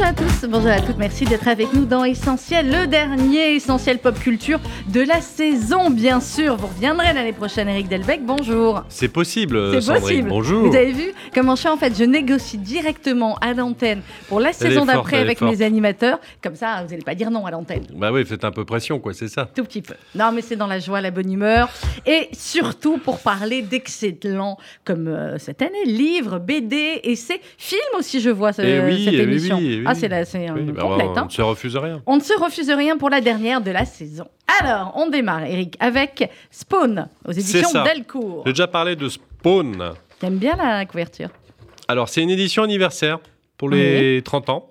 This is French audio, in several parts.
Bonjour à tous, bonjour à toutes, merci d'être avec nous dans Essentiel, le dernier Essentiel Pop Culture de la saison, bien sûr. Vous reviendrez l'année prochaine, Eric Delbecq, bonjour. C'est possible, C'est Sandrine. possible. Bonjour. Vous avez vu comment je fais en fait Je négocie directement à l'antenne pour la saison d'après avec forte. mes animateurs. Comme ça, vous n'allez pas dire non à l'antenne. Bah oui, faites un peu pression, quoi, c'est ça. Tout petit peu. Non, mais c'est dans la joie, la bonne humeur. Et surtout pour parler d'excellents, comme euh, cette année, livres, BD et c'est films aussi, je vois, ce- Eh oui, cette eh oui, émission. oui, eh oui. Ah, c'est la- c'est Oui, bah, complète. on hein. ne se refuse rien. On ne se refuse rien pour la dernière de la saison. Alors, on démarre, Eric, avec Spawn aux éditions. Delcourt. J'ai déjà parlé de Spawn. T'aimes bien la couverture Alors, c'est une édition anniversaire pour les 30 ans.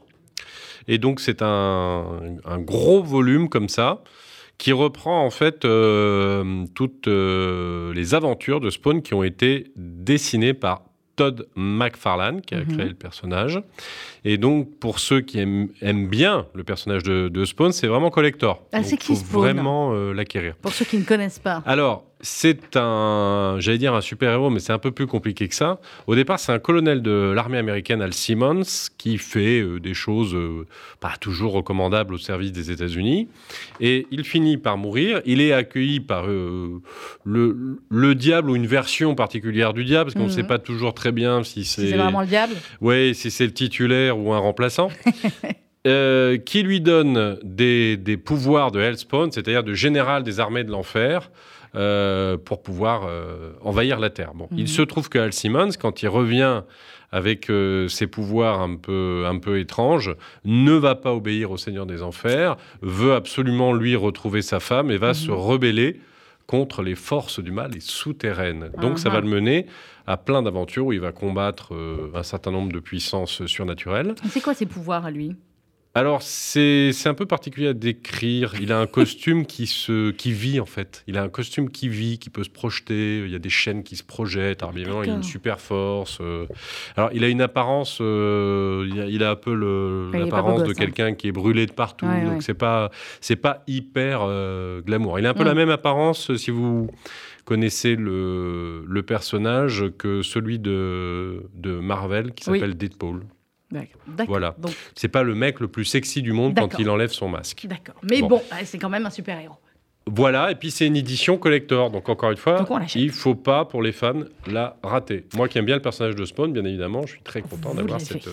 Et donc, c'est un, un gros volume comme ça qui reprend en fait euh, toutes euh, les aventures de Spawn qui ont été dessinées par Todd McFarlane, qui a Mhm. créé le personnage. Et donc, pour ceux qui aiment, aiment bien le personnage de, de Spawn, c'est vraiment collector. Ah, c'est qui Spawn vraiment euh, l'acquérir. Pour ceux qui ne connaissent pas. Alors, c'est un, j'allais dire un super-héros, mais c'est un peu plus compliqué que ça. Au départ, c'est un colonel de l'armée américaine, Al Simmons, qui fait euh, des choses euh, pas toujours recommandables au service des États-Unis. Et il finit par mourir. Il est accueilli par euh, le, le diable ou une version particulière du diable, parce qu'on ne Mhm. sait pas toujours très bien si Si c'est, c'est vraiment le diable. ouais, si c'est le titulaire ou un remplaçant. Euh, qui lui donne des, des pouvoirs de Hellspawn, c'est-à-dire de général des armées de l'enfer, euh, pour pouvoir euh, envahir la Terre. Bon, Mhm. Il se trouve que Al Simmons, quand il revient avec ses pouvoirs un peu, un peu étranges, ne va pas obéir au Seigneur des Enfers, veut absolument lui retrouver sa femme et va Mhm. se rebeller contre les forces du mal et souterraines. Donc ça Ah va ah. le mener à plein d'aventures où il va combattre euh, un certain nombre de puissances surnaturelles. C'est quoi ses pouvoirs à lui? Alors, c'est un peu particulier à décrire. Il a un costume qui, se, qui vit, en fait. Il a un costume qui vit, qui peut se projeter. Il y a des chaînes qui se projettent. Alors, évidemment, il a une super force. euh. Alors, il a une apparence... euh, il, a, il a un peu l'apparence de hein. quelqu'un qui est brûlé de partout. Ouais, donc, ouais. c'est pas, c'est pas hyper euh, glamour. Il a un peu la même apparence, si vous connaissez le, le personnage, que celui de, de Marvel, qui Oui. s'appelle Deadpool. Voilà. Donc, C'est pas le mec le plus sexy du monde quand il enlève son masque. d'accord. Mais Bon. bon, ouais, c'est quand même un super-héros. Voilà, et puis c'est une édition collector. Donc encore une fois, il faut pas, pour les fans, la rater. Moi qui aime bien le personnage de Spawn, bien évidemment, je suis très content d'avoir cette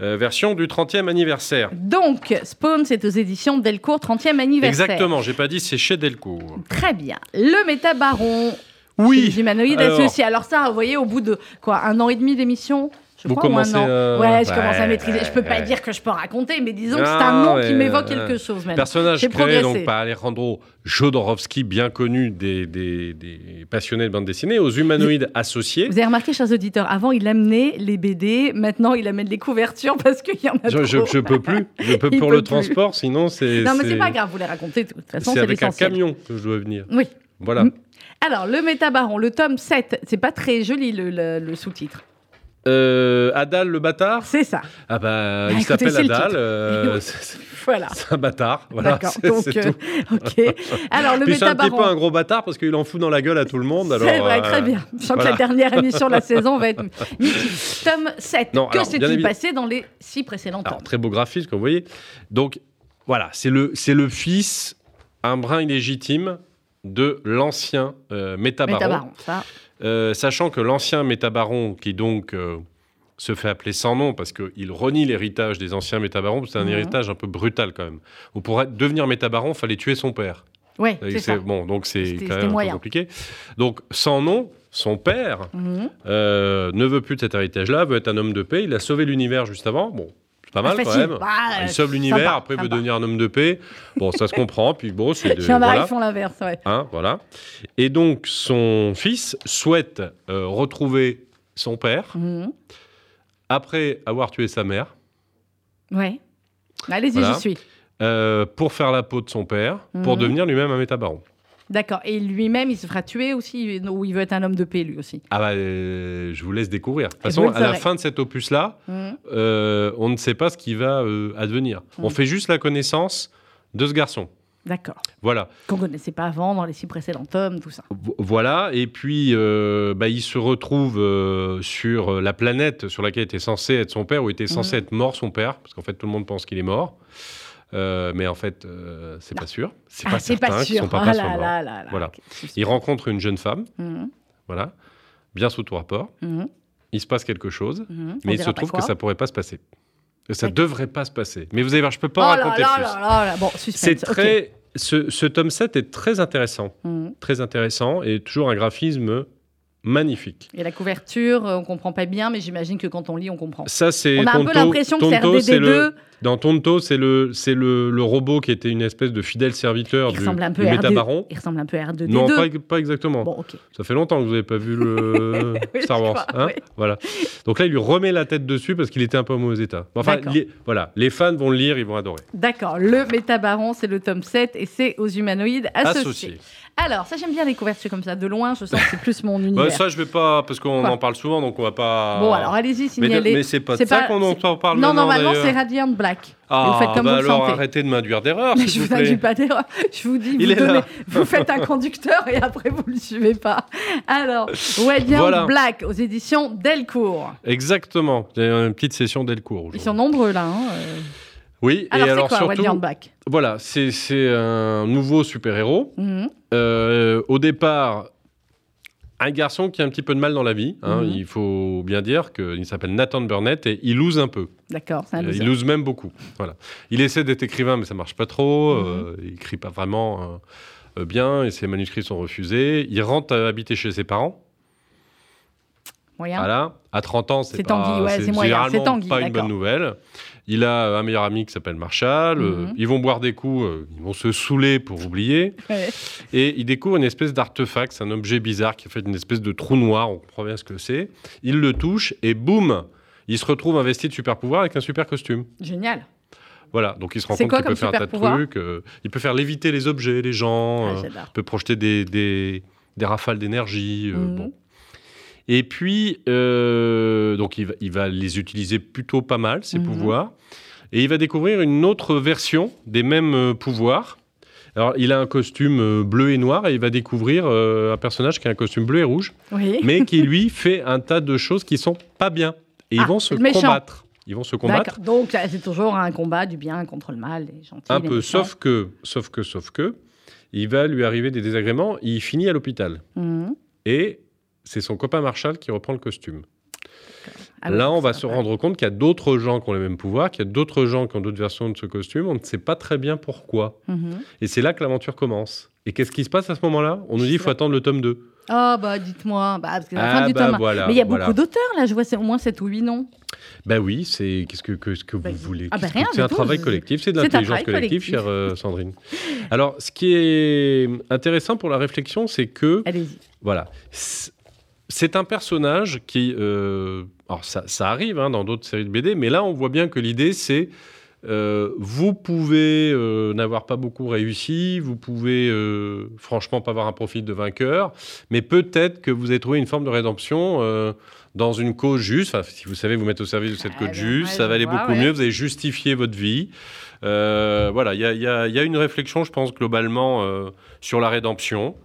euh, version du 30e anniversaire. Donc, Spawn, c'est aux éditions Delcourt, 30e anniversaire. Exactement, j'ai pas dit c'est chez Delcourt. Très bien. Le métabaron. Oui, Les humanoïdes alors- associés. Alors ça, vous voyez, au bout de quoi, un an et demi d'émission je Vous crois, commencez an. à- Ouais, je Ouais, commence à maîtriser. Je peux pas ouais. dire que je peux raconter, mais disons que c'est un nom ouais, qui m'évoque ouais. quelque chose maintenant. Personnage créé progressé. donc par Alejandro Jodorowsky, bien connu des, des- des passionnés de bande dessinée, aux humanoïdes associés. Vous avez remarqué, chers auditeurs, avant il amenait les BD, maintenant il amène les couvertures parce qu'il y en a Je, je, trop. je peux plus, je peux pour peut le plus. transport, sinon c'est. Non, mais c'est pas grave, vous les racontez. De toute façon, C'est avec un camion que je dois venir. Oui. Voilà. Mm. Alors, le métabaron, le tome 7, c'est pas très joli le, le- le sous-titre. Euh, Adal le bâtard C'est ça. Ah bah, Bah, il s'appelle Adal. euh, Voilà. c'est un bâtard. Voilà, D'accord. Donc, euh, ok. Alors, le Puis c'est un petit peu un gros bâtard parce qu'il en fout dans la gueule à tout le monde. Alors, C'est vrai, très bien. Je sens que la dernière émission de la saison va être. Tome 7. Non, que s'est-il évidemment- passé dans les six précédents Alors, très beau graphisme, comme vous voyez. Donc, voilà, c'est le, c'est le fils, un brin illégitime, de l'ancien métabaron. Métabaron, ça. Euh, sachant que l'ancien métabaron, qui donc euh, se fait appeler sans nom parce qu'il renie l'héritage des anciens métabarons, c'est un Mhm. héritage un peu brutal quand même. Ou pour être- devenir métabaron, il fallait tuer son père. Et c'est ça. Bon, donc c'est quand c'était même un peu moyen. compliqué. Donc, sans nom, son père Mhm. euh, ne veut plus de cet héritage-là, veut être un homme de paix. Il a sauvé l'univers juste avant. Bon, pas mal Ah, quand même. Bah, il sauve l'univers, sympa, après il veut sympa. devenir un homme de paix. Bon, ça se comprend. Puis bon, c'est Il y en a, font l'inverse, ouais. Hein, voilà. Et donc, son fils souhaite euh, retrouver son père Mhm. après avoir tué sa mère Ouais. Allez-y, Voilà. j'y suis. euh, pour faire la peau de son père, pour Mhm. devenir lui-même un métabaron. D'accord. Et lui-même, il se fera tuer aussi, ou il veut être un homme de paix, lui aussi? Ah bah, euh, je vous laisse découvrir. De toute Et façon, le à la fin de cet opus-là, Mhm. euh, on ne sait pas ce qui va euh, advenir. On Mhm. fait juste la connaissance de ce garçon. D'accord. Voilà. Qu'on connaissait pas avant dans les six précédents tomes, tout ça. Vo- Voilà, et puis euh, bah, il se retrouve euh, sur la planète sur laquelle était censé être son père, ou était censé Mhm. être mort son père, parce qu'en fait tout le monde pense qu'il est mort. Euh, mais en fait, euh, c'est pas sûr. C'est Ah, pas certain pas que sûr. son papa Ah soit là mort. là là là. Voilà. Il rencontre une jeune femme, Mhm, voilà, bien sous tout rapport. mhm, Il se passe quelque chose, mhm. On mais il se trouve que ça pourrait pas se passer. Que ça devrait pas se passer. Mais vous allez voir, je peux pas Oh raconter plus. Bon. C'est très. Ce, ce tome 7 est très intéressant. Très intéressant et toujours un graphisme magnifique. Et la couverture, euh, on comprend pas bien, mais j'imagine que quand on lit, on comprend. Ça, c'est. On a un peu Tonto. l'impression que c'est Tonto, c'est RDD2. le- Dans Tonto, c'est le, c'est le, le robot qui était une espèce de fidèle serviteur Il du, ressemble un peu du métabaron. Il ressemble un peu à R2D2. Non, pas, pas exactement. Bon, ok. Ça fait longtemps que vous n'avez pas vu le Oui, Star Wars. crois, hein oui. voilà. Donc là, il lui remet la tête dessus parce qu'il était un peu en mauvais état. Enfin, D'accord. les, voilà, les fans vont le lire, ils vont adorer. D'accord, le métabaron, c'est le tome 7 et c'est aux humanoïdes associés. Associé. Alors, ça, j'aime bien les couvertures comme ça. De loin, je sens que c'est plus mon Bah, univers. ça, je vais pas, parce qu'on en parle souvent, donc on va pas. Bon, alors allez-y, Mais, signalez. de- mais c'est pas de ça qu'on en parle non, normalement, c'est Radiant Black. Ah, vous faites comme bah vous alors sentez. arrêtez de m'induire d'erreur, Mais je vous vous induis pas d'erreur. Je vous dis, vous, donnez- faites un conducteur et après vous le suivez pas. Alors, Radiant Voilà. Black aux éditions Delcourt. Exactement. Il y a une petite session Delcourt Ils sont nombreux là. hein, euh. Oui, Alors, et alors quoi surtout, Radiant Black? Voilà, c'est un nouveau super-héros. Mhm. Euh, au départ, un garçon qui a un petit peu de mal dans la vie. hein, Mhm. Il faut bien dire qu'il s'appelle Nathan Burnett et il lose un peu. D'accord, c'est un Euh, loser. il lose même beaucoup. Voilà. Il essaie d'être écrivain, mais ça marche pas trop. Mhm. euh, il écrit pas vraiment euh, euh, bien et ses manuscrits sont refusés. Il rentre euh, habiter chez ses parents. Moyen. Voilà. À 30 ans, c'est pas, ouais, c'est pas une bonne nouvelle. Il a un meilleur ami qui s'appelle Marshall. euh, Mhm. ils vont boire des coups, euh, ils vont se saouler pour oublier. Ouais. Et il découvre une espèce d'artefact, c'est un objet bizarre qui fait une espèce de trou noir, on comprend bien ce que c'est. Il le touche et boum, il se retrouve investi de super pouvoir avec un super costume. Génial. Voilà, donc il se rend compte qu'il peut faire un tas de trucs. euh, il peut faire léviter les objets, les gens, Ah, euh, il peut projeter des, des, des rafales d'énergie. euh, Mhm. bon. Et puis, euh, donc il va, il va les utiliser plutôt pas mal, ces Mhm. pouvoirs. Et il va découvrir une autre version des mêmes euh, pouvoirs. Alors, il a un costume euh, bleu et noir et il va découvrir euh, un personnage qui a un costume bleu et rouge, Oui. mais qui lui fait un tas de choses qui sont pas bien. Et ils Ah, vont se méchant. combattre. Ils vont se combattre. Donc c'est toujours un combat du bien contre le mal, les gentils. Un les peu, méchants. sauf que, sauf que, sauf que, il va lui arriver des désagréments. Il finit à l'hôpital. Mhm. Et c'est son copain Marshall qui reprend le costume. Ah oui, Là, on va se rendre compte qu'il y a d'autres gens qui ont les mêmes pouvoirs, qu'il y a d'autres gens qui ont d'autres versions de ce costume. On ne sait pas très bien pourquoi. Mhm. Et c'est là que l'aventure commence. Et qu'est-ce qui se passe à ce moment-là? On nous dit qu'il faut attendre le tome 2. Oh, bah dites-moi. Bah, parce que la Ah, fin du bah, tome. voilà, Mais il y a voilà. beaucoup d'auteurs là, je vois c'est au moins 7 ou 8 noms. Ben oui, c'est qu'est-ce que, que, ce que Bah, vous voulez ah bah C'est un tout, travail collectif, c'est de l'intelligence collective, collectif. chère euh, Sandrine. Alors, ce qui est intéressant pour la réflexion, c'est que Allez-y. Voilà. C'est un personnage qui. euh, alors, ça, ça arrive hein, dans d'autres séries de BD, mais là, on voit bien que l'idée, c'est. euh, vous pouvez euh, n'avoir pas beaucoup réussi, vous pouvez euh, franchement pas avoir un profil de vainqueur, mais peut-être que vous avez trouvé une forme de rédemption dans une cause juste. Enfin, si vous savez vous mettre au service de cette Ah, cause juste, ça va aller beaucoup ouais. mieux, vous allez justifier votre vie. Voilà, il y a, y y une réflexion, je pense, globalement, sur la rédemption.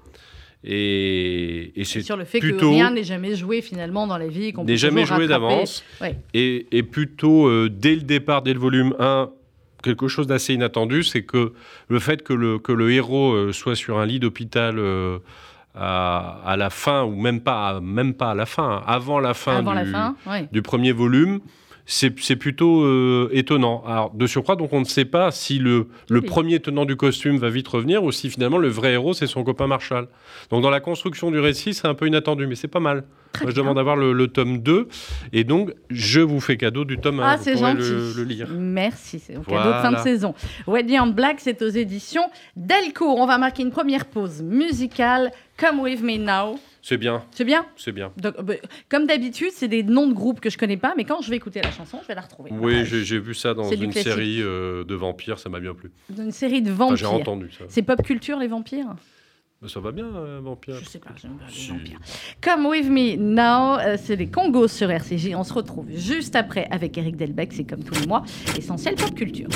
Et, et c'est Sur le fait plutôt- que rien n'est jamais joué finalement dans la vie. qu'on n'est jamais joué d'avance Ouais. et, et plutôt euh, dès le départ, dès le volume 1, quelque chose d'assez inattendu, c'est que le fait que le, que le héros euh, soit sur un lit d'hôpital euh, à, à la fin, ou même pas, à- même pas à la fin, hein, avant la fin, Avant du, la fin, ouais. du premier volume, c'est plutôt euh, étonnant. Alors, de surcroît, donc on ne sait pas si le, le Oui. premier tenant du costume va vite revenir ou si finalement le vrai héros, c'est son copain Marshall. Donc dans la construction du récit, c'est un peu inattendu, mais c'est pas mal. Moi, je bien. demande d'avoir le, le tome 2. Et donc, je vous fais cadeau du tome 1. Ah, c'est gentil. le, le lire. Merci, c'est au cadeau de fin de saison. Radiant Black, c'est aux éditions Delcourt. On va marquer une première pause musicale. Come with me now. C'est bien, C'est bien? C'est bien. Donc, bah, Comme d'habitude, c'est des noms de groupes que je connais pas, mais quand je vais écouter la chanson, je vais la retrouver. Oui, j'ai vu ça dans une série euh, de vampires, ça m'a bien plu. Une série de Enfin, j'ai vampires. entendu ça. c'est pop culture, les vampires? Ça va bien, euh, vampire. Je sais pas, j'aime bien les Si. vampires. Come with me now, euh, c'est les Congos sur RCJ. On se retrouve juste après avec Eric Delbecq, c'est comme tous les mois, essentiel pop culture.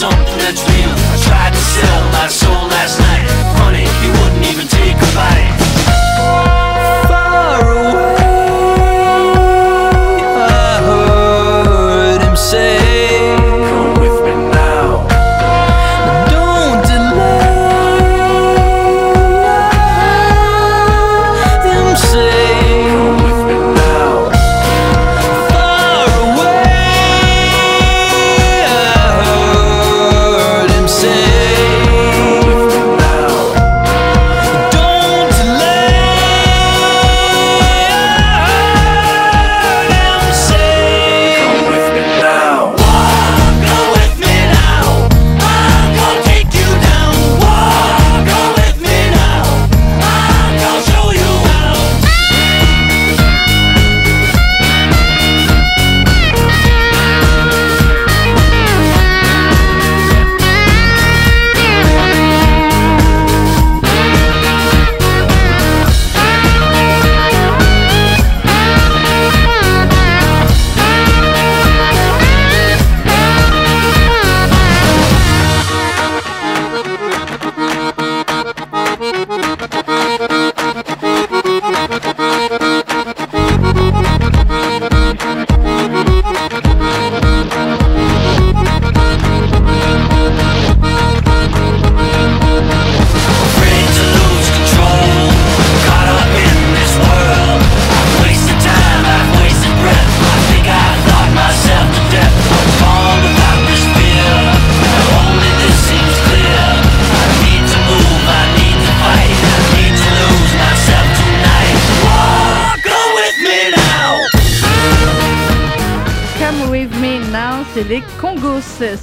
Something that's real. I tried to sell my soul last night. Funny, you wouldn't even take a bite.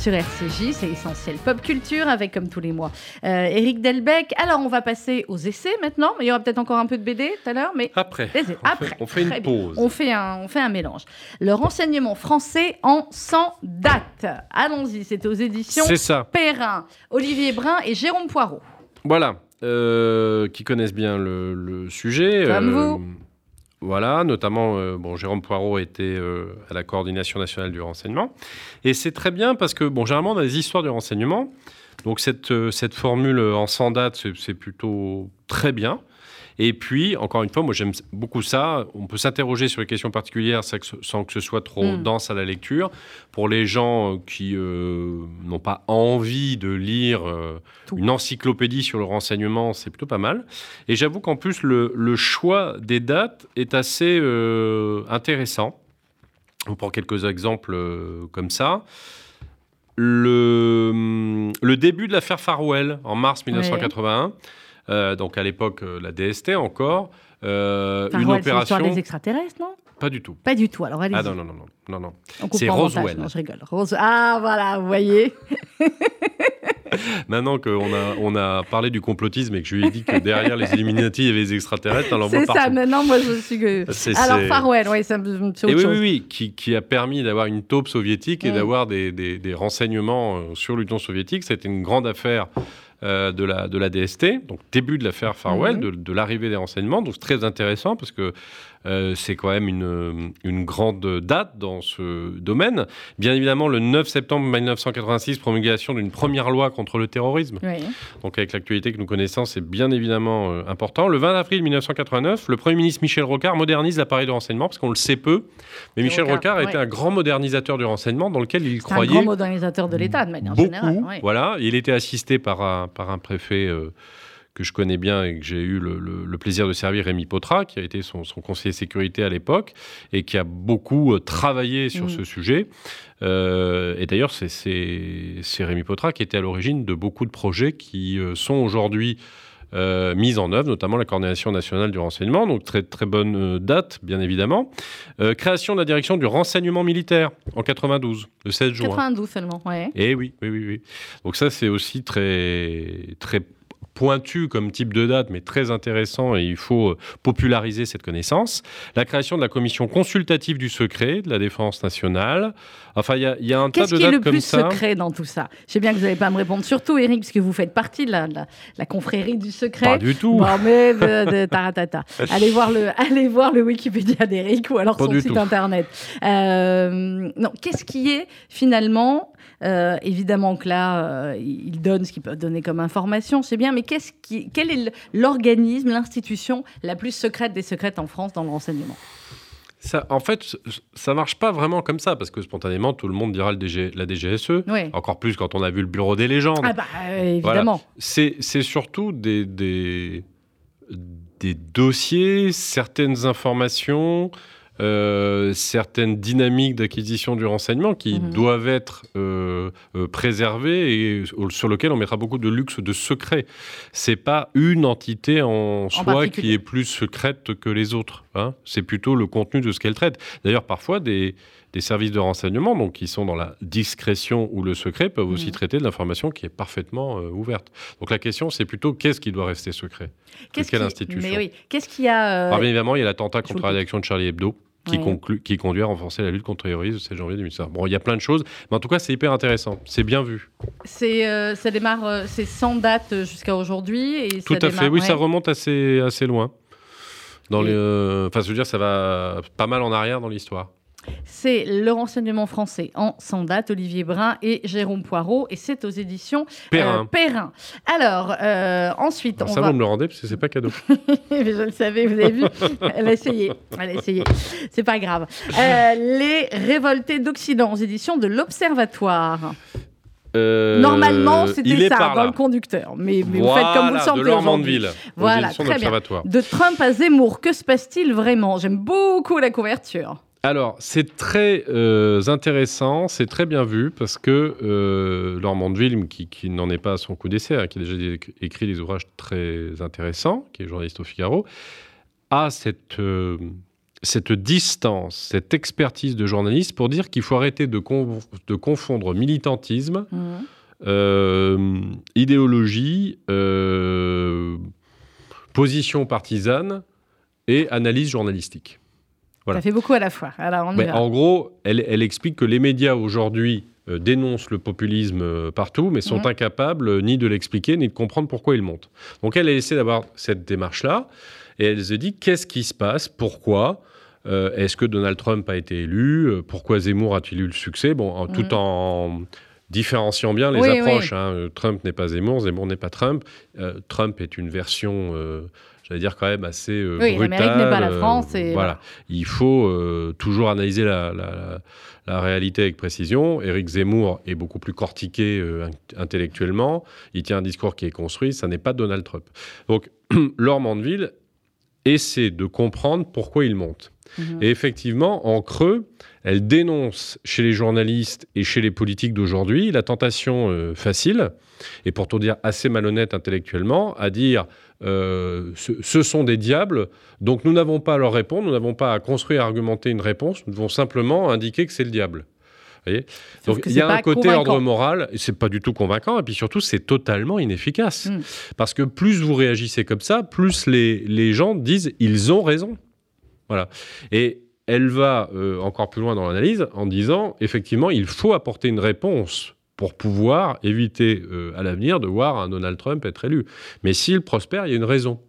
Sur RCJ, c'est essentiel pop culture avec comme tous les mois euh, Eric Delbecq. Alors on va passer aux essais maintenant, mais il y aura peut-être encore un peu de BD tout à l'heure, mais Après, les on après, fait, on fait une pause. On fait un, on fait un mélange. Le renseignement français en 100 dates. Allons-y, c'est aux éditions C'est ça. Perrin, Olivier Brun et Jérôme Poirot. Voilà, euh, qui connaissent bien le, le sujet. euh, Comme vous. Voilà, notamment, euh, bon, Jérôme Poirot était euh, à la coordination nationale du renseignement. Et c'est très bien parce que, bon, généralement, dans les histoires du renseignement, donc cette, euh, cette formule en 100 dates, c'est- c'est plutôt très bien. Et puis, encore une fois, moi j'aime beaucoup ça. On peut s'interroger sur les questions particulières sans que ce- soit trop Mm. dense à la lecture. Pour les gens euh, qui euh, n'ont pas envie de lire euh, une encyclopédie sur le renseignement, c'est plutôt pas mal. Et j'avoue qu'en plus, le, le choix des dates est assez euh, intéressant. On prend quelques exemples comme ça. Le, le début de l'affaire Farwell en mars 1981, euh, donc à l'époque euh, la DST encore, euh, une opération. des extraterrestres, non? Pas du tout. Pas du tout. Alors allez-y. Ah non, non, non, non, non, c'est. Roswell. Non, je rigole. Rose... Ah voilà, vous voyez. Maintenant qu'on a, on a parlé du complotisme et que je lui ai dit que derrière les Illuminati, il y avait les extraterrestres, voit C'est ça. partout. Maintenant, moi, je suis que. Alors Farwell, oui, ça me c'est Et autre oui, chose. oui, oui, qui, qui a permis d'avoir une taupe soviétique et d'avoir des, des- des renseignements euh, sur l'Union soviétique. C'était une grande affaire euh, de, la, de la DST, donc début de l'affaire Farwell, Mhm. de, de l'arrivée des renseignements. Donc c'est très intéressant parce que euh, c'est quand même une, une grande date dans ce domaine. Bien évidemment, le 9 septembre 1986, promulgation d'une première loi contre le terrorisme. Oui. Donc avec l'actualité que nous connaissons, c'est bien évidemment euh, important. Le 20 avril 1989, le Premier ministre Michel Rocard modernise l'appareil de renseignement parce qu'on le sait peu. Mais Michel Rocard, Rocard était ouais. un grand modernisateur du renseignement dans lequel il C'est un croyait grand modernisateur de l'État, de manière beaucoup. générale. ouais. Voilà, il était assisté par un, par un préfet euh, que je connais bien et que j'ai eu le, le- le plaisir de servir, Rémi Potra, qui a été son, son conseiller sécurité à l'époque et qui a beaucoup euh, travaillé sur Mm. ce sujet. Euh, et d'ailleurs, c'est- Rémi Potra qui était à l'origine de beaucoup de projets qui euh, sont aujourd'hui euh, mis en œuvre, notamment la Coordination nationale du renseignement, donc très très bonne date, bien évidemment. Euh, création de la direction du renseignement militaire en 92, le 16 juin. 92 seulement, ouais. Eh oui, oui, oui, oui. Donc ça, c'est aussi très, très pointu comme type de date, mais très intéressant et il faut euh, populariser cette connaissance. La création de la commission consultative du secret de la défense nationale. Enfin, il y a, il y a un tas Qu'est-ce de qui est dates le comme plus ça. secret dans tout ça? Je sais bien que vous n'allez pas me répondre, surtout Eric, parce que vous faites partie de la, de la- la confrérie du secret. Pas du tout. Bon, mais de, de taratata. allez voir le, allez voir le Wikipédia d'Eric ou alors Pas son site tout. internet. Euh, non, qu'est-ce qui est finalement euh, évidemment que là, euh, il donne ce qu'il peut donner comme information, c'est bien, mais qu'est-ce qui, quel est l'organisme, l'institution la plus secrète des secrètes en France dans le renseignement? Ça, en fait, ça marche pas vraiment comme ça, parce que spontanément, tout le monde dira le DG, la DGSE. Oui. Encore plus quand on a vu le bureau des légendes. Ah bah euh, évidemment. C'est c'est surtout des, des, des dossiers, certaines informations, euh, certaines dynamiques d'acquisition du renseignement qui Mhm. doivent être euh, euh, préservées et sur lesquelles on mettra beaucoup de luxe, de secret. C'est pas une entité en, soi qui est plus secrète que les autres. hein. C'est plutôt le contenu de ce qu'elle traite. D'ailleurs, parfois, des, des services de renseignement, donc qui sont dans la discrétion ou le secret, peuvent aussi Mhm. traiter de l'information qui est parfaitement euh, ouverte. Donc la question, c'est plutôt qu'est-ce qui doit rester secret? Quelle qui- institution? Mais oui, qu'est-ce qu'il y a euh, Alors, bien évidemment, il y a l'attentat contre la rédaction de Charlie Hebdo. Qui, Ouais. conclut, qui conduit à renforcer la lutte contre le terrorisme le 16 janvier 2005. Bon, il y a plein de choses, mais en tout cas, c'est hyper intéressant. C'est bien vu. C'est, euh, ça démarre, euh, c'est sans date jusqu'à aujourd'hui. Et Tout ça à fait. Oui, ouais. ça remonte assez, assez loin. Dans Et- les, euh, enfin, je veux dire, ça va pas mal en arrière dans l'histoire. C'est le renseignement français en sans date, Olivier Brun et Jérôme Poirot, et c'est aux éditions euh, Perrin. Perrin. Alors, euh, ensuite, on ça, va. vous me le rendez parce que c'est pas cadeau. Mais je le savais, vous avez vu Elle a essayé. Elle a essayé. C'est pas grave. Euh, les révoltés d'Occident aux éditions de l'Observatoire. Normalement, c'était ça dans le conducteur. Mais, mais vous faites comme vous le sentez de aux Voilà, très bien. De Trump à Zemmour, que se passe-t-il vraiment? J'aime beaucoup la couverture. Alors, c'est très euh, intéressant, c'est très bien vu parce que euh, Mandeville, qui, qui n'en est pas à son coup d'essai, hein, qui a déjà dé- écrit des ouvrages très intéressants, qui est journaliste au Figaro, a cette, euh, cette distance, cette expertise de journaliste pour dire qu'il faut arrêter de, con- de confondre militantisme, Mhm. euh, idéologie, position partisane et analyse journalistique. Voilà. Ça fait beaucoup à la fois. Alors, on en gros, elle, elle explique que les médias aujourd'hui euh, dénoncent le populisme euh, partout, mais sont Mhm. incapables euh, ni de l'expliquer, ni de comprendre pourquoi il monte. Donc elle a essayé d'avoir cette démarche-là, et elle se dit qu'est-ce qui se passe, pourquoi Est-ce que Donald Trump a été élu? Pourquoi Zemmour a-t-il eu le succès? Bon, en- tout Mhm. en différenciant bien les Oui, oui. approches. hein. Trump n'est pas Zemmour, Zemmour n'est pas Trump. Trump est une version, j'allais dire quand même assez euh, Oui, l'Amérique n'est pas la euh, France, et voilà. Il faut euh, toujours analyser la, la- la réalité avec précision. Éric Zemmour est beaucoup plus cortiqué euh, in- intellectuellement. Il tient un discours qui est construit. Ça n'est pas Donald Trump. Donc, Laure Mandeville essaie de comprendre pourquoi il monte. Mhm. Et effectivement, en creux, elle dénonce chez les journalistes et chez les politiques d'aujourd'hui la tentation euh, facile, et pour tout dire assez malhonnête intellectuellement, à dire euh, ce, ce sont des diables, donc nous n'avons pas à leur répondre, nous n'avons pas à construire, à argumenter une réponse, nous devons simplement indiquer que c'est le diable. Vous voyez? Sauf donc il y a un côté convaincant. ordre moral, c'est pas du tout convaincant, et puis surtout c'est totalement inefficace. Mm. Parce que plus vous réagissez comme ça, plus les, les gens disent ils ont raison. Voilà. Et elle va euh, encore plus loin dans l'analyse en disant effectivement il faut apporter une réponse pour pouvoir éviter euh, à l'avenir de voir un Donald Trump être élu. Mais s'il prospère, il y a une raison.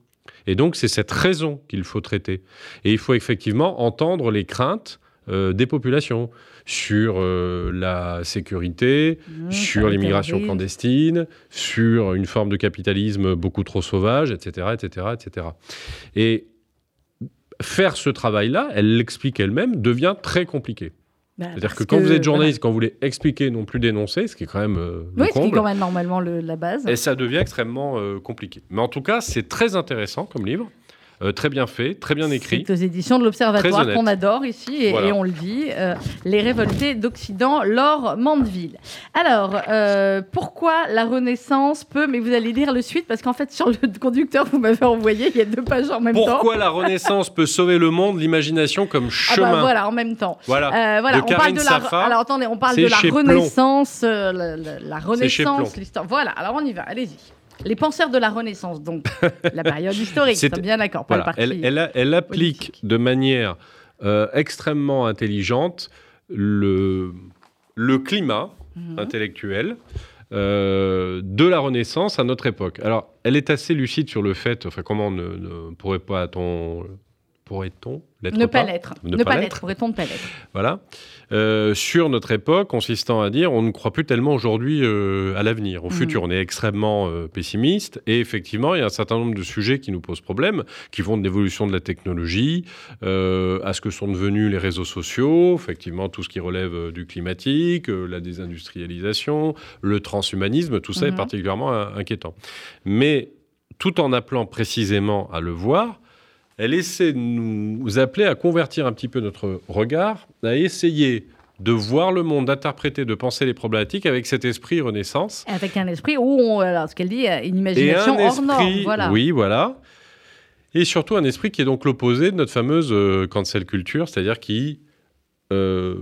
Et donc, c'est cette raison qu'il faut traiter. Et il faut effectivement entendre les craintes euh, des populations sur euh, la sécurité, Mmh, sur l'immigration clandestine, sur une forme de capitalisme beaucoup trop sauvage, etc., etc., etc. Et faire ce travail-là, elle l'explique elle-même, devient très compliqué. Bah, C'est-à-dire que quand vous êtes voilà. journaliste, quand vous voulez expliquer, non plus dénoncer, ce qui est quand même euh, le Oui, ce qui est comble, quand même normalement le- la base. et ça devient extrêmement euh, compliqué. Mais en tout cas, c'est très intéressant comme livre, euh, très bien fait, très bien écrit. C'est aux éditions de l'Observatoire qu'on adore ici, et, Voilà. et on le dit, euh, Les Révoltés d'Occident, Laure Mandeville. Alors, euh, pourquoi la Renaissance peut, mais vous allez lire le suite, parce qu'en fait, sur le conducteur, vous m'avez envoyé, il y a deux pages en même temps. Pourquoi la Renaissance peut sauver le monde, l'imagination comme Ah chemin bah voilà, en même temps. Voilà. Voilà, De on parle de la. Safa, alors attendez, on parle de la. Renaissance, la, Renaissance, l'histoire. Voilà, alors on y va, allez-y. Les penseurs de la Renaissance, donc la période historique, C'est- bien d'accord, pas Voilà. le parti. Elle, elle, applique politique. de manière euh, extrêmement intelligente le, le climat Mhm. intellectuel euh, de la Renaissance à notre époque. Alors, elle est assez lucide sur le fait, enfin, comment ne, ne pourrait pas pourrait-on l'être Ne pas pas l'être. Ne Ne pas pas l'être. pourrait-on ne pas l'être? Voilà. Euh, sur notre époque, consistant à dire on ne croit plus tellement aujourd'hui euh, à l'avenir, au Mhm. futur. On est extrêmement euh, pessimiste et effectivement, il y a un certain nombre de sujets qui nous posent problème, qui vont de l'évolution de la technologie à ce que sont devenus les réseaux sociaux, effectivement tout ce qui relève du climatique, la désindustrialisation, le transhumanisme, tout ça est Mhm. particulièrement inquiétant. Mais tout en appelant précisément à le voir, elle essaie de nous appeler à convertir un petit peu notre regard, à essayer de voir le monde, d'interpréter, de penser les problématiques avec cet esprit Renaissance. Avec un esprit où, on, alors, ce qu'elle dit, euh, une imagination un hors norme. Voilà. oui, voilà. Et surtout un esprit qui est donc l'opposé de notre fameuse euh, cancel culture, c'est-à-dire qui euh,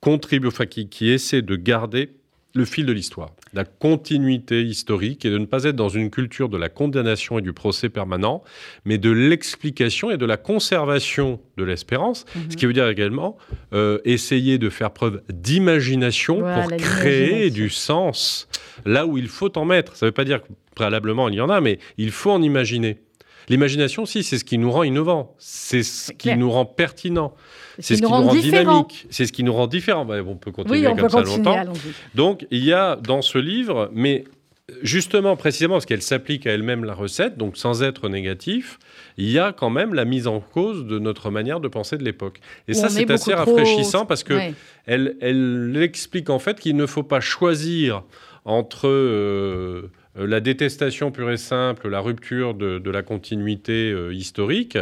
contribue, enfin qui, qui essaie de garder le fil de l'histoire, la continuité historique et de ne pas être dans une culture de la condamnation et du procès permanent, mais de l'explication et de la conservation de l'espérance, Mhm. ce qui veut dire également euh, essayer de faire preuve d'imagination Voilà, pour créer du sens là où il faut en mettre. Ça ne veut pas dire que préalablement il y en a, mais il faut en imaginer. L'imagination, si, c'est ce qui nous rend innovants, c'est ce qui nous rend pertinents, Ce c'est ce qui nous rend dynamiques, c'est ce qui nous rend différents. Bah, on peut continuer Oui, on comme peut ça continuer, longtemps. Donc, il y a dans ce livre, mais justement, précisément parce qu'elle s'applique à elle-même la recette, donc sans être négatif, il y a quand même la mise en cause de notre manière de penser de l'époque. Et Où ça, c'est assez trop- rafraîchissant parce que Ouais. elle, elle explique en fait qu'il ne faut pas choisir entre euh, la détestation pure et simple, la rupture de, de la continuité euh, historique,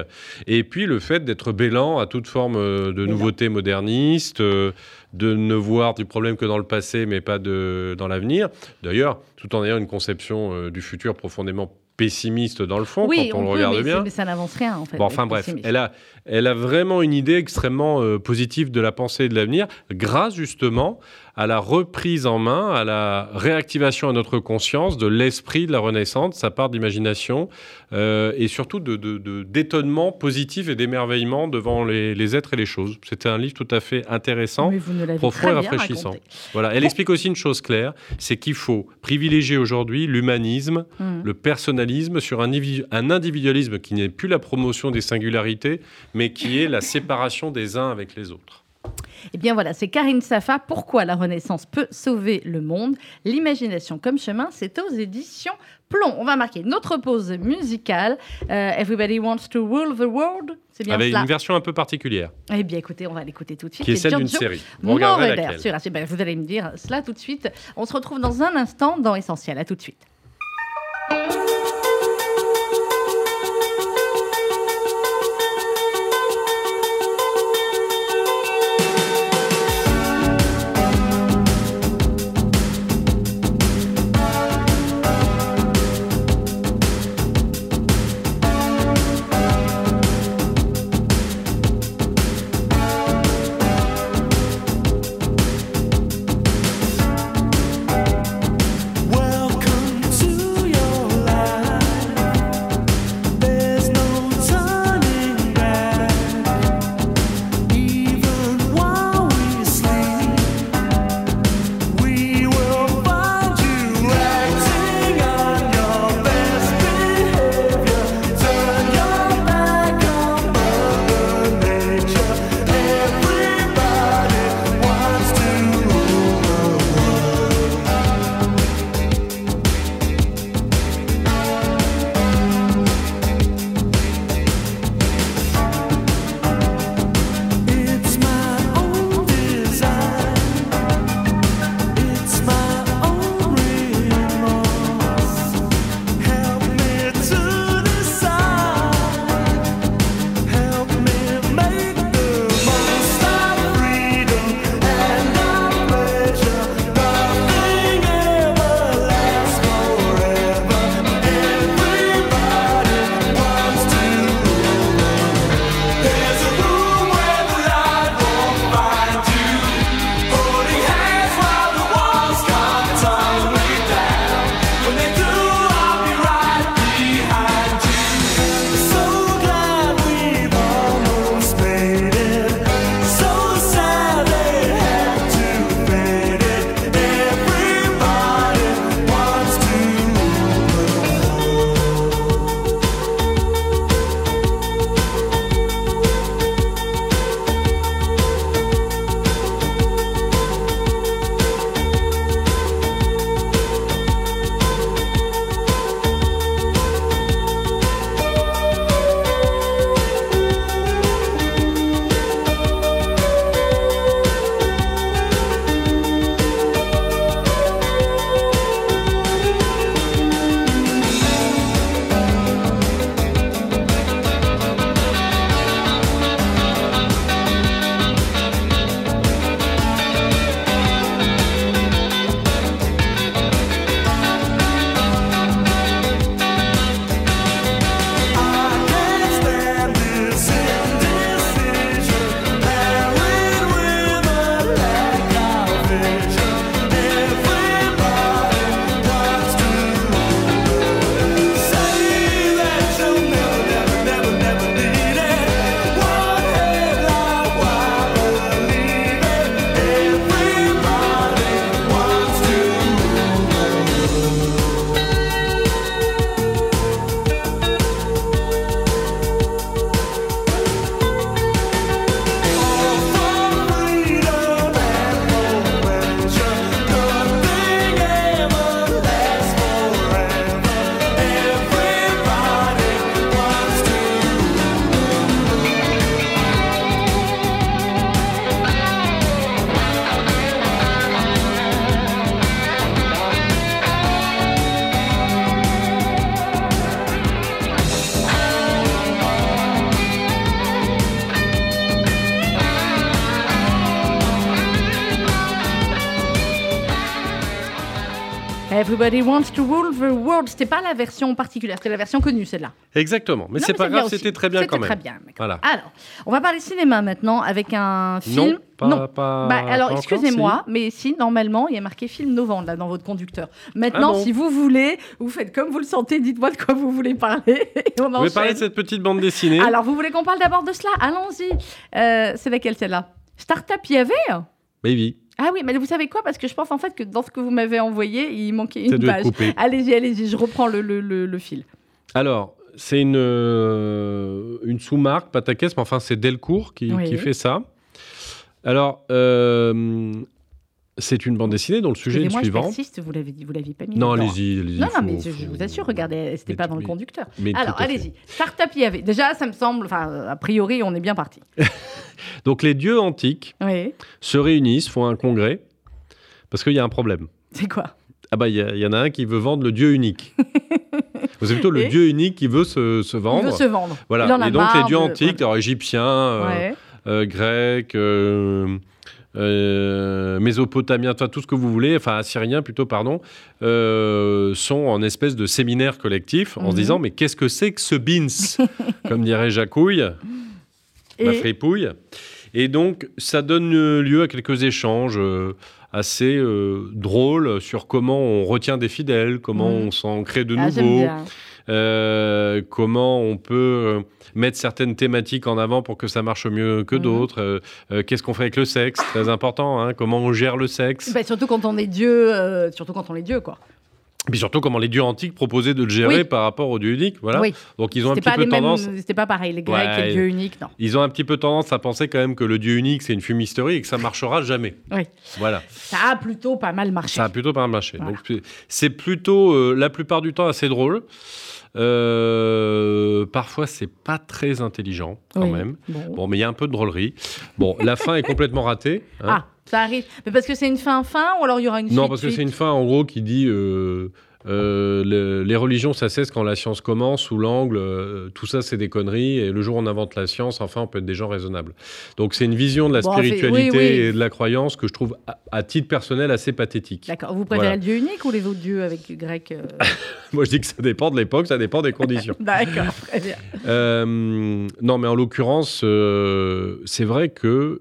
et puis le fait d'être bélant à toute forme euh, de nouveauté moderniste, euh, de ne voir du problème que dans le passé, mais pas de, dans l'avenir. D'ailleurs, tout en ayant une conception euh, du futur profondément pessimiste dans le fond, Oui, quand on, le peut, regarde mais, bien. mais ça n'avance rien en fait. Bon, enfin bref, pessimiste. elle a, elle a vraiment une idée extrêmement euh, positive de la pensée et de l'avenir, grâce justement à la reprise en main, à la réactivation à notre conscience de l'esprit de la Renaissance, sa part d'imagination euh, et surtout de, de- de- d'étonnement positif et d'émerveillement devant les, les êtres et les choses. C'était un livre tout à fait intéressant. Profond et rafraîchissant. raconté. Voilà. Elle Bon. explique aussi une chose claire, c'est qu'il faut privilégier aujourd'hui l'humanisme, Hmm. le personnalisme sur un, un individualisme qui n'est plus la promotion des singularités, mais qui est la séparation des uns avec les autres. Eh bien voilà, c'est Karine Safa. Pourquoi la Renaissance peut sauver le monde? L'imagination comme chemin, c'est aux éditions Plomb. On va marquer notre pause musicale. Euh, Everybody wants to rule the world. C'est bien Avec cela. une version un peu particulière, Eh bien écoutez, on va l'écouter tout de suite. qui est C'est celle d'une série. Vous laquelle. sur. Ben, Vous allez me dire cela tout de suite. On se retrouve dans un instant dans Essentiel. À tout de suite. Everybody wants to rule the world. C'était pas la version particulière, c'était la version connue, celle-là. Exactement. Mais c'est pas grave, c'était très bien quand C'était même. très bien. Voilà. Alors, on va parler cinéma maintenant avec un film. Non, pas, non. pas- Bah, alors, excusez-moi, mais si, normalement, il y a marqué film novembre là dans votre conducteur. Maintenant, Ah si vous voulez, vous faites comme vous le sentez, dites-moi de quoi vous voulez parler. on Vous voulez parler de cette petite bande dessinée? Alors, vous voulez qu'on parle d'abord de cela? Allons-y. Euh, c'est laquelle celle-là? Startup, y avait? Baby, Ah oui, mais vous savez quoi? Parce que je pense en fait que dans ce que vous m'avez envoyé, il manquait une page. Allez-y, allez-y, je reprends le, le, le, le fil. Alors, c'est une, euh, une sous-marque, caisse, mais enfin, c'est Delcourt qui, Oui. qui fait ça. Alors, euh, c'est une bande dessinée dont le sujet est le Excusez-moi, je suivant. vous l'avez dit, vous l'aviez pas mis. Non, allez-y, allez-y. Non, non, mais je, vous assure, regardez, c'était pas dans le conducteur. mais Alors, allez-y. Startup, il y avait. Déjà, ça me semble, enfin, a priori, on est bien parti. Donc, les dieux antiques Oui. se réunissent, font un congrès, parce qu'il y a un problème. C'est quoi? Ah bah, il y, il en a un qui veut vendre le dieu unique. c'est plutôt le dieu unique qui veut se, se Il vendre. veut se vendre. Il en Voilà. Et donc, les dieux de- antiques, alors égyptiens, euh, euh, grecs, euh, euh, mésopotamiens, enfin, tout ce que vous voulez, enfin assyriens plutôt, pardon, euh, sont en espèce de séminaire collectif en Mhm. se disant mais qu'est-ce que c'est que ce bins Comme dirait Jacouille, ma Et fripouille. Et donc ça donne lieu à quelques échanges euh, assez euh, drôles sur comment on retient des fidèles, comment Mhm. on s'en crée de Ah, nouveaux. Euh, comment on peut euh, mettre certaines thématiques en avant pour que ça marche mieux que Mhm. d'autres. Euh, euh, Qu'est-ce qu'on fait avec le sexe? Très important. hein, comment on gère le sexe? Bah, surtout quand on est Dieu, surtout quand on est Dieu, quoi. Et Puis surtout comment les dieux antiques proposaient de le gérer Oui. par rapport aux dieux uniques. Voilà. Oui. Donc ils ont un petit peu mêmes. tendance. C'était pas pareil, les Grecs et le Dieu unique, non. Ils ont un petit peu tendance à penser quand même que le dieu unique c'est une fumisterie et que ça marchera jamais. Oui. Voilà. Ça a plutôt pas mal marché. Ça a plutôt pas marché. Voilà. Donc c'est- c'est plutôt euh, la plupart du temps assez drôle. Euh, parfois c'est pas très intelligent quand Oui. même. Bon. Bon, mais il y a un peu de drôlerie. Bon, la fin est complètement ratée. hein. Ah, ça arrive. Mais parce que c'est une fin fin ou alors il y aura une non, suite parce que c'est une fin en gros qui dit euh, euh, le- les religions ça cesse quand la science commence, sous l'angle, euh, tout ça c'est des conneries, et le jour où on invente la science, enfin on peut être des gens raisonnables. Donc c'est une vision de la Bon, fait- spiritualité oui, oui. et de la croyance que je trouve à, à titre personnel assez pathétique. D'accord. Vous préférez Voilà. le Dieu unique ou les autres dieux avec grec euh Moi je dis que ça dépend de l'époque, ça dépend des conditions. D'accord, très bien. Euh, non, mais en l'occurrence, c'est vrai que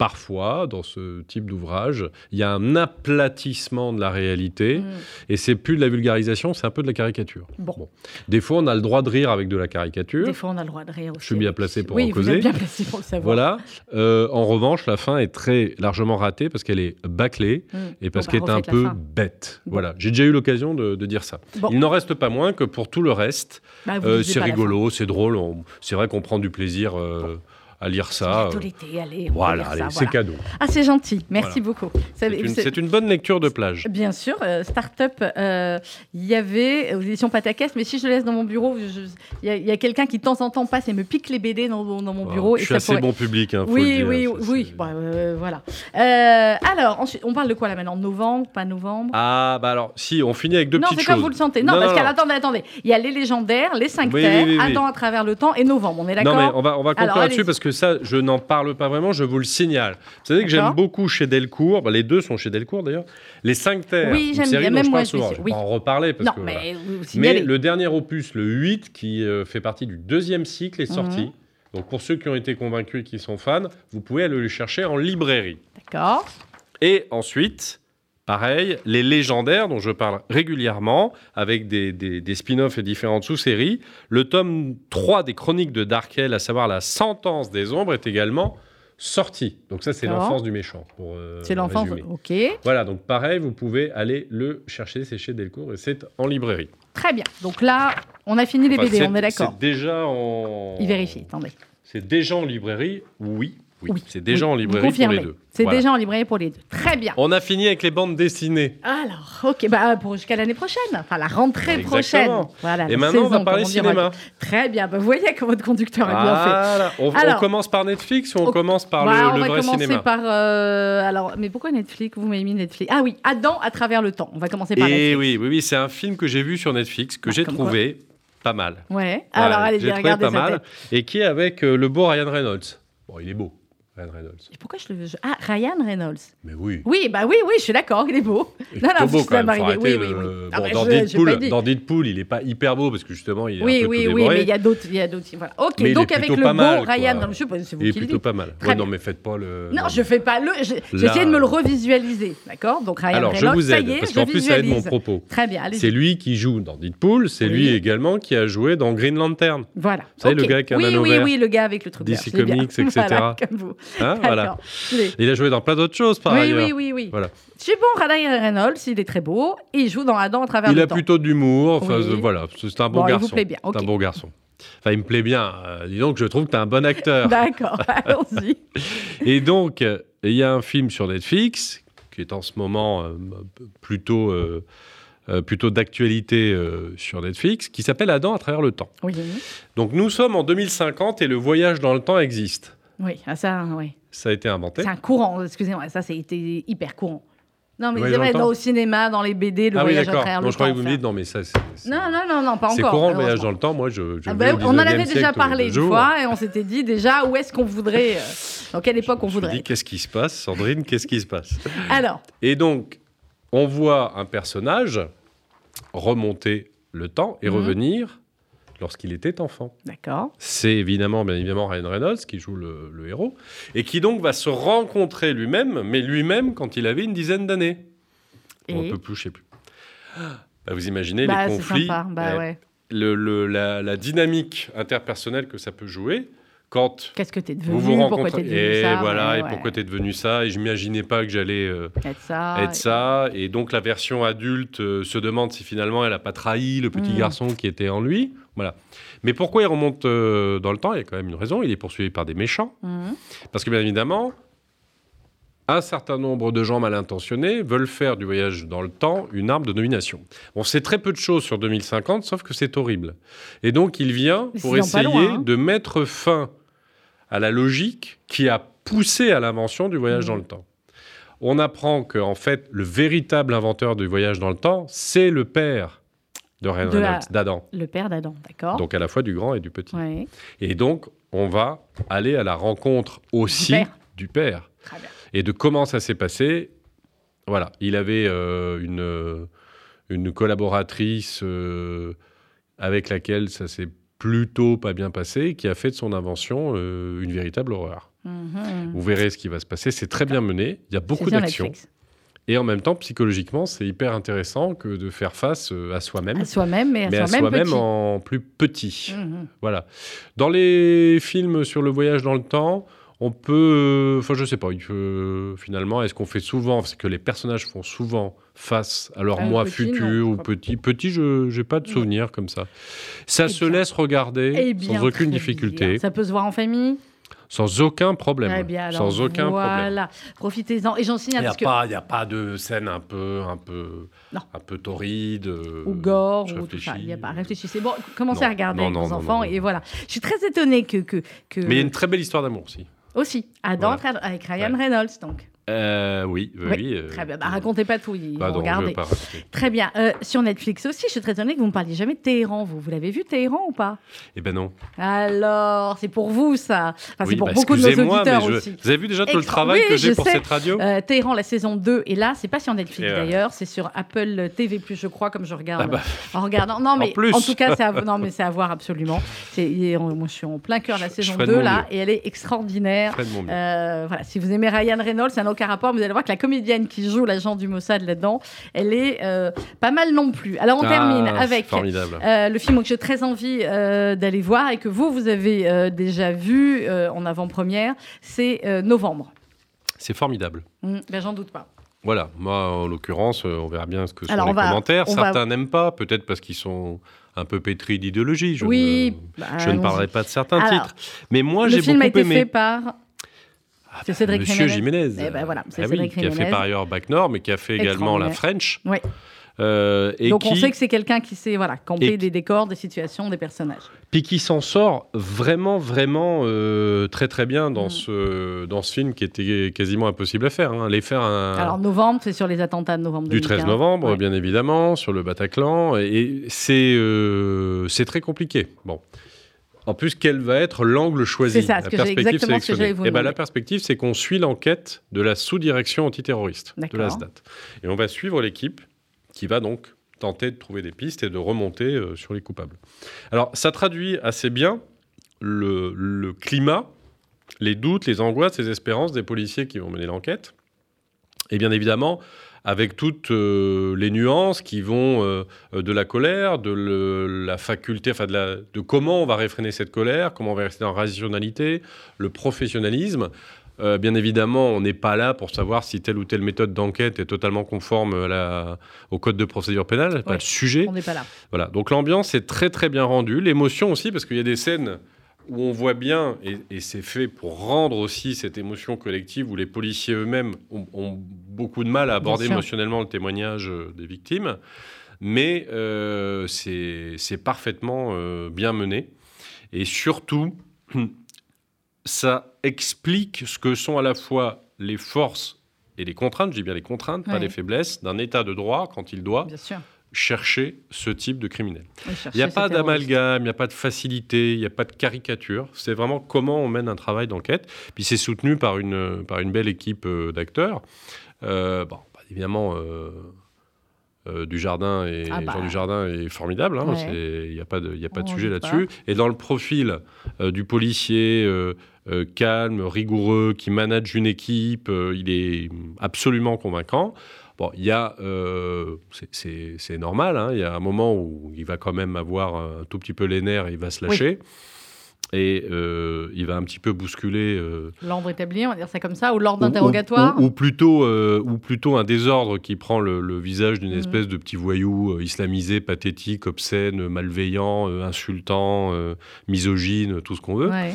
parfois, dans ce type d'ouvrage, il y a un aplatissement de la réalité, Mm. et c'est plus de la vulgarisation, c'est un peu de la caricature. Bon. Bon. Des fois, on a le droit de rire avec de la caricature. Des fois, on a le droit de rire aussi. Je suis bien placé pour oui, en vous causer. êtes bien placé pour le savoir. Voilà. Euh, en revanche, la fin est très largement ratée parce qu'elle est bâclée Mm. et parce Bon, qu'elle bah, est un peu fin. bête. Bon. Voilà. J'ai déjà eu l'occasion de, de dire ça. Bon. Il n'en reste pas moins que pour tout le reste, Bah, euh, c'est rigolo, c'est drôle. on- C'est vrai qu'on prend du plaisir euh, à lire ça. Tout euh, l'été, allez. Voilà, allez, c'est voilà. cadeau. Ah, c'est gentil. Merci beaucoup. C'est une, c'est- c'est une bonne lecture de plage. Bien sûr, euh, start-up, euh, il y avait aux éditions Patakès, mais si je le laisse dans mon bureau, il y a, quelqu'un qui de temps en temps passe et me pique les BD dans, mon- dans mon bureau. je et suis ça assez pourrait- bon public, hein, faut Oui, dire, oui, ça, oui. c'est- Bah, euh, voilà. Euh, alors, ensuite, on parle de quoi là maintenant? Novembre, pas novembre? Ah, bah alors, si, on finit avec deux Non, petites c'est choses. comme vous le sentez. Non, Non, parce non, non. attendez. Il y a les légendaires, les cinq Oui, terres, oui, oui, oui. Adam à travers le temps et novembre. On est Non, d'accord? mais on va, on va conclure là-dessus parce que ça, je n'en parle pas vraiment, je vous le signale. Vous savez que j'aime beaucoup chez Delcourt, bah, les deux sont chez Delcourt d'ailleurs, les cinq terres. Oui, une j'aime série bien, dont même je parle souvent. Je vais pas en reparler parce Non, que. voilà. mais vous Mais le dernier opus, le 8, qui euh, fait partie du deuxième cycle, est sorti. Mhm. Donc pour ceux qui ont été convaincus et qui sont fans, vous pouvez aller le chercher en librairie. D'accord. Et ensuite, pareil, les légendaires dont je parle régulièrement, avec des, des- des spin-offs et différentes sous-séries. Le tome 3 des chroniques de Darkel, à savoir la sentence des ombres, est également sorti. Donc ça, c'est l'enfance du méchant. pour, euh, C'est l'enfance. Ok. Voilà, donc pareil, vous pouvez aller le chercher, c'est chez Delcourt et c'est en librairie. Très bien. Donc là, on a fini les Enfin, BD, on est d'accord. C'est déjà en... Il vérifie, attendez. C'est déjà en librairie Oui. Oui, Oui. c'est déjà Oui, en librairie pour les deux. C'est Voilà. déjà en librairie pour les deux. Très bien. On a fini avec les bandes dessinées. Alors, ok, bah pour jusqu'à l'année prochaine, enfin la rentrée Exactement. prochaine. Voilà. Et maintenant, on va parler cinéma. Très bien. Bah, vous voyez que votre conducteur a bien fait. Voilà. On, on commence par Netflix ou on On- commence par Bah, le, on le va vrai commencer cinéma par. euh, alors, mais pourquoi Netflix? Vous m'avez mis Netflix. Ah oui, Adam à travers le temps. On va commencer par Et Netflix. Oui, oui, oui, c'est un film que j'ai vu sur Netflix, que Ah, j'ai trouvé pas mal. Ouais. Voilà, Alors, allez, j'ai trouvé regardez pas mal. Et qui est avec euh, le beau Ryan Reynolds. Bon, il est beau. Ryan Reynolds. Et pourquoi je le. je- Ah, Ryan Reynolds. Mais oui. Oui, bah oui, oui, je suis d'accord, il est beau. Il est Non, non, beau ça quand même. faut Oui, oui, oui. Ah, bah, dans, je- Deadpool, dit. dans Deadpool, il est pas hyper beau parce que justement, il est Oui, un peu oui, tout oui, mais il y a d'autres. Voilà. Ok, Mais donc avec le beau mal, Ryan. Reynolds, je sais pas, c'est vous Il est qui le plutôt dites. pas mal. Ouais, non, mais faites pas le. Non, je fais pas le. essayé de me le revisualiser, d'accord? Donc Ryan Alors, je Reynolds, vous ça aide y est, parce qu'en plus, ça aide mon propos. Très bien, allez-y. C'est lui qui joue dans Deadpool, c'est lui également qui a joué dans Green Lantern. Voilà. Vous savez, le gars qui a un oui, oui, oui, le gars avec le truc DC. Comics, etc. Comme vous. Hein, voilà. Il a joué dans plein d'autres choses par Oui, ailleurs. oui, oui, oui. Voilà. C'est bon, Ryan Reynolds, il est très beau. Et il joue dans Adam à travers Il le a temps. plutôt d'humour. Enfin, Oui. euh, voilà, c'est un bon Bon, il vous garçon. plaît bien, ok. C'est un bon garçon. Enfin, il me plaît bien. Euh, dis donc, je trouve que tu es un bon acteur. D'accord, allons-y. Et donc, il y a un film sur Netflix qui est en ce moment euh, plutôt, euh, euh, plutôt d'actualité euh, sur Netflix, qui s'appelle Adam à travers le temps. Oui, Donc, nous sommes en 2050 et le voyage dans le temps existe. Oui, ah, ça, oui. Ça a été inventé. C'est un courant, excusez-moi, ça, c'est hyper courant. Non, mais c'est vrai, dans au cinéma, dans les BD, le ah oui, voyage à d'accord. travers Non, le je temps. que vous me dites, non, mais ça, c'est. Non, non, non, non, pas encore. C'est courant le voyage dans le temps. Moi, je. je Ah ben, on en 19e avait déjà parlé une fois et on s'était dit déjà où est-ce qu'on voudrait, euh, dans quelle époque on Je me voudrait. dis, qu'est-ce qui se passe, Sandrine Qu'est-ce qui se passe? Alors, Et donc, on voit un personnage remonter le temps et Mhm. revenir lorsqu'il était enfant. d'accord. C'est évidemment, bien évidemment, Ryan Reynolds qui joue le, le héros et qui donc va se rencontrer lui-même, mais lui-même quand il avait une dizaine d'années. Et On peut plus, je sais plus. Bah, vous imaginez bah, les c'est conflits, sympa. Bah eh, ouais. le- le- la, la dynamique interpersonnelle que ça peut jouer quand Qu'est-ce que t'es devenu? vous vous Pourquoi rencontrez. t'es devenu et ça? voilà, ouais, et ouais. pourquoi t'es devenu ça? Et je m'imaginais pas que j'allais euh, Être ça. être ça. Et donc la version adulte euh, se demande si finalement elle a pas trahi le petit Mm. garçon qui était en lui. Voilà. Mais pourquoi il remonte euh, dans le temps? Il y a quand même une raison. Il est poursuivi par des méchants. Mhm. Parce que bien évidemment, un certain nombre de gens mal intentionnés veulent faire du voyage dans le temps une arme de domination. On sait très peu de choses sur 2050, sauf que c'est horrible. Et donc il vient Mais pour essayer loin, hein. de mettre fin à la logique qui a poussé à l'invention du voyage Mhm. dans le temps. On apprend que en fait, le véritable inventeur du voyage dans le temps, c'est le père de Ryan Reynolds, d'Adam. Le père d'Adam, d'accord. Donc à la fois du grand et du petit. Ouais. Et donc, on va aller à la rencontre aussi père. du père Très bien. et de comment ça s'est passé. Voilà, il avait euh, une, euh, une collaboratrice euh, avec laquelle ça s'est plutôt pas bien passé, qui a fait de son invention euh, une véritable horreur. Mhm. Vous verrez ce qui va se passer, c'est très bien mené, il y a beaucoup d'action. Et en même temps, psychologiquement, c'est hyper intéressant que de faire face euh, à soi-même, À soi-même, mais à mais à soi-même soi-même petit. en plus petit. Mhm. Voilà. Dans les films sur le voyage dans le temps, on peut. Enfin, je sais pas. Peut, finalement, est-ce qu'on fait souvent. C'est que les personnages font souvent face à leur moi futur ou petit. Petit, je n'ai pas de souvenir comme ça. Ça Eh se bien. laisse regarder Eh sans aucune difficulté, bien. Ça peut se voir en famille? Sans aucun problème. Bien, alors sans aucun problème. voilà. Profitez-en. Et j'en Il signale n'y a, que... pas- il y a pas de scène un peu, un peu, Non. un peu torride. euh, ou gore ou tout ça. réfléchis. Il n'y a pas. Réfléchissez. Bon, commencez Non, à regarder non, avec vos enfants et voilà. Je suis très étonnée que que, que... Mais il y a une très belle histoire d'amour aussi. aussi Adam Voilà. avec Ryan Ouais. Reynolds donc. Euh, oui, oui. Euh, Très bien. Bah, racontez pas tout. Bah non, vais pas. Très bien. Euh, sur Netflix aussi, je suis très étonnée que vous ne parliez jamais de Téhéran. Vous, vous l'avez vu Téhéran ou pas? Eh ben non. Alors, c'est pour vous ça. Enfin, Oui, c'est pour bah, beaucoup de nos auditeurs je- aussi. Vous avez vu déjà tout le travail oui, que j'ai pour sais. cette radio? Téhéran, la saison 2 est là. C'est pas sur Netflix Et, d'ailleurs, c'est sur Apple TV+, je crois, comme je regarde. Ah bah, En regardant, non mais en, plus. tout cas, c'est à, non mais c'est à voir absolument. C'est, moi, je suis en plein cœur de la Je saison ferai de 2 mon là, et elle est extraordinaire. Voilà, si vous aimez Ryan Reynolds, ça n'a aucun rapport. Vous allez voir que la comédienne qui joue l'agent du Mossad là-dedans, elle est euh, pas mal non plus. Alors on Ah, termine avec euh, le film que j'ai très envie euh, d'aller voir et que vous, vous avez déjà vu en avant-première, c'est Novembre. C'est formidable. Hum, ben, j'en doute pas. Voilà, moi en l'occurrence, on verra bien ce que sont Alors, les va- commentaires. va- Certains n'aiment pas, peut-être parce qu'ils sont un peu pétris d'idéologie. Je oui, ne, bah, je ne parlerai pas de certains Alors, titres. Mais moi, le j'ai film a beaucoup été aimé. fait par Ah, c'est Cédric Monsieur Jiménez. Jiménez. Eh ben voilà, c'est Ah oui, qui a fait par ailleurs Bac Nord, mais qui a fait également La French. Oui. Euh, et Donc qui, on sait que c'est quelqu'un qui sait voilà, camper et- des décors, des situations, des personnages. puis qui s'en sort vraiment, vraiment euh, très très bien dans, Mm. ce, dans ce film qui était quasiment impossible à faire. hein. Aller faire un, Alors novembre, c'est sur les attentats de novembre du 2015. 13 novembre, Ouais. bien évidemment, sur le Bataclan. Et c'est euh, c'est très compliqué. Bon. En plus, quel va être l'angle choisi? C'est ça, ce La que exactement ce que j'allais vous Eh ben. La perspective, c'est qu'on suit l'enquête de la sous-direction antiterroriste de la. SDAT. Et on va suivre l'équipe qui va donc tenter de trouver des pistes et de remonter euh, sur les coupables. Alors, ça traduit assez bien le, le climat, les doutes, les angoisses, les espérances des policiers qui vont mener l'enquête. Et bien évidemment, avec toutes euh, les nuances qui vont euh, euh, de la colère, de le- la faculté, enfin de, la- de comment on va réfréner cette colère, comment on va rester en rationalité, le professionnalisme. Euh, bien évidemment, on n'est pas là pour savoir si telle ou telle méthode d'enquête est totalement conforme à la- au code de procédure pénale, c'est pas Ouais. le sujet. On n'est pas là. Voilà, donc l'ambiance est très très bien rendue, l'émotion aussi, parce qu'il y a des scènes où on voit bien, et, et c'est fait pour rendre aussi cette émotion collective, où les policiers eux-mêmes ont, ont beaucoup de mal à aborder émotionnellement le témoignage euh, des victimes, mais euh, c'est parfaitement euh, bien mené, et surtout, ça explique ce que sont à la fois les forces et les contraintes, je dis bien les contraintes, pas les faiblesses, d'un état de droit quand il doit Bien sûr. Chercher ce type de criminel. Il n'y a pas d'amalgame, il n'y a pas de facilité, il n'y a pas de caricature. C'est vraiment comment on mène un travail d'enquête. Puis c'est soutenu par une, par une belle équipe euh, d'acteurs. Euh, bon, bah, évidemment, euh, euh, Dujardin et Ah bah. Jean Dujardin est formidable. hein. Ouais. Il n'y a pas de, il y a pas de On sujet là-dessus. Et dans le profil du policier calme, rigoureux, qui manage une équipe, il est absolument convaincant. Bon, il y a, euh, c'est- normal, hein, il y a un moment où il va quand même avoir un tout petit peu les nerfs il va se lâcher. Et euh, il va un petit peu bousculer. euh, L'ordre établi, on va dire ça comme ça, ou l'ordre d'interrogatoire. Ou, ou plutôt, ou plutôt un désordre qui prend le, le visage d'une Mhm. espèce de petit voyou islamisé, pathétique, obscène, malveillant, insultant, misogyne, tout ce qu'on veut. Ouais.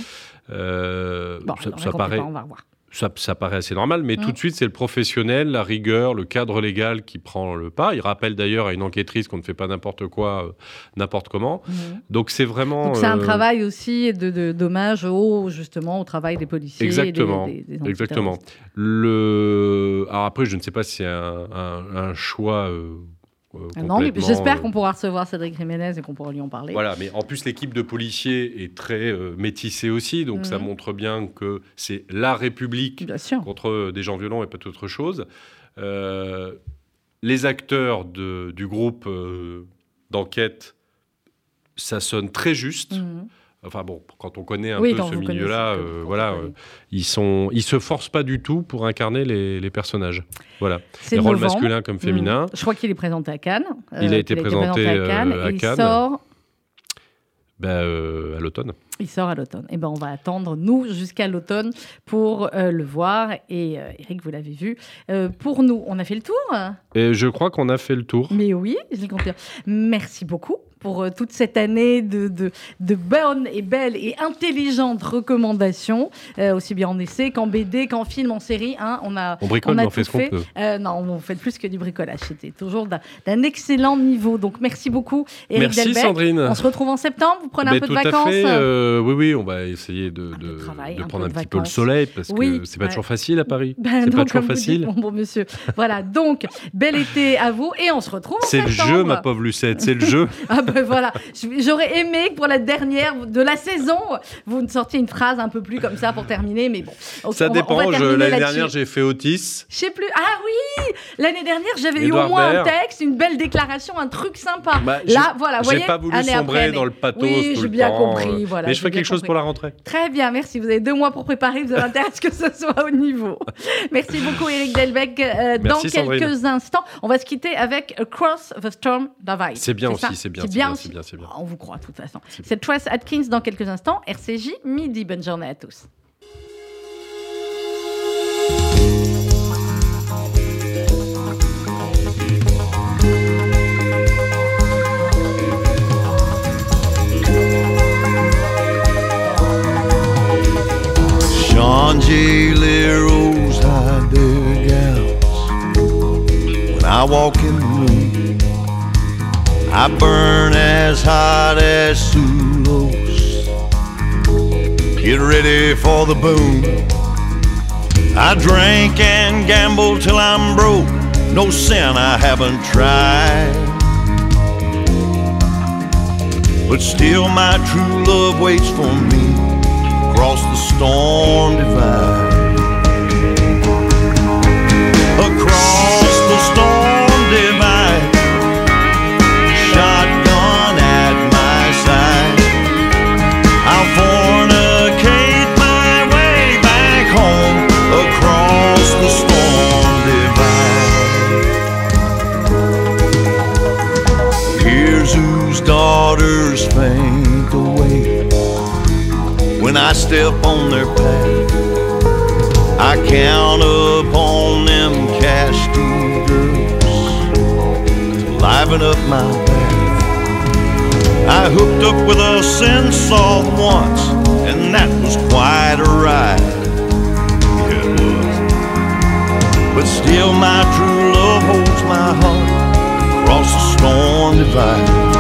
Bon, ça, paraît, pas, on va revoir. Ça, ça paraît assez normal, mais Mm. tout de suite, c'est le professionnel, la rigueur, le cadre légal qui prend le pas. Il rappelle d'ailleurs à une enquêtrice qu'on ne fait pas n'importe quoi, euh, n'importe comment. Mhm. Donc c'est vraiment... Donc c'est un euh, travail aussi de, de- d'hommage au justement au travail des policiers. et des- Exactement, des- des exactement. Le... Alors après, je ne sais pas si c'est un, un- un choix... euh, Non, mais complètement, j'espère euh, qu'on pourra recevoir Cédric Jiménez et qu'on pourra lui en parler. Voilà, mais en plus l'équipe de policiers est très euh, métissée aussi, donc ça montre bien que c'est la République Bien sûr. contre des gens violents et pas autre chose. Euh, les acteurs de- du groupe euh, d'enquête, ça sonne très juste. Mhm. Enfin bon, quand on connaît un Oui, peu ce milieu-là, euh, voilà, euh, ils sont, ils se forcent pas du tout pour incarner les, les personnages. Voilà, les rôles novembre. masculins comme féminins. Mhm. Je crois qu'il est présenté à Cannes. Il a euh, été présenté, à Cannes. à et il Cannes. sort Ben, à l'automne. Il sort à l'automne. Et ben, on va attendre, nous, jusqu'à l'automne pour euh, le voir. Et euh, Eric, vous l'avez vu. Euh, pour nous, on a fait le tour. Et je crois qu'on a fait le tour. Mais oui, je l'ai compris. Merci beaucoup pour toute cette année de, de, de bonnes et belles et intelligentes recommandations, aussi bien en essai qu'en BD, qu'en film, en série. hein. on a, On bricole, on a mais on fait ce qu'on peut. Non, on fait plus que du bricolage. C'était toujours d'un excellent niveau. Donc merci beaucoup, Eric Merci. Sandrine. On se retrouve en septembre. Vous prenez un peu de vacances. Euh, oui, oui, on va essayer de, Un peu de- de travail, de un prendre un petit peu le soleil parce Oui, que c'est pas ouais. toujours facile à Paris. Ben c'est pas toujours facile. dites, bon monsieur. Voilà, donc, bel été à vous et on se retrouve C'est le jeu, ma pauvre Lucette, c'est le jeu. Ah ben voilà, j'aurais aimé que pour la dernière de la saison, vous ne sortiez une phrase un peu plus comme ça pour terminer, mais bon. Ça on dépend. L'année dernière, j'ai fait Otis. Je sais plus. Ah oui L'année dernière, j'avais eu au moins Baird. un texte, une belle déclaration, un truc sympa. Bah, Là, voilà, vous J'ai voyez pas voulu sombrer après, dans le pathos Oui, j'ai bien temps, compris, voilà, Mais je ferai quelque chose compris. pour la rentrée. Très bien, merci. Vous avez deux mois pour préparer, vous avez intérêt à ce que ce soit au niveau. Merci beaucoup, Eric Delbecq. Euh, dans Sandrine. quelques instants, on va se quitter avec Across the Storm Divide. C'est bien aussi, c'est bien, C'est bien c'est bien, bien. On vous croit, de toute façon. C'est Trace Atkins dans quelques instants. RCJ, midi. Bonne journée à tous. Leroy's hide their gals when I walk in the room. I burn as hot as Sulos. Get ready for the boom. I drink and gamble till I'm broke. No sin I haven't tried. But still, my true love waits for me across the storm divide. On their path. I count upon them casting girls to liven up my path. I hooked up with a sin sensalt once, and that was quite a ride. Yeah, it was. But still, my true love holds my heart across the storm divide.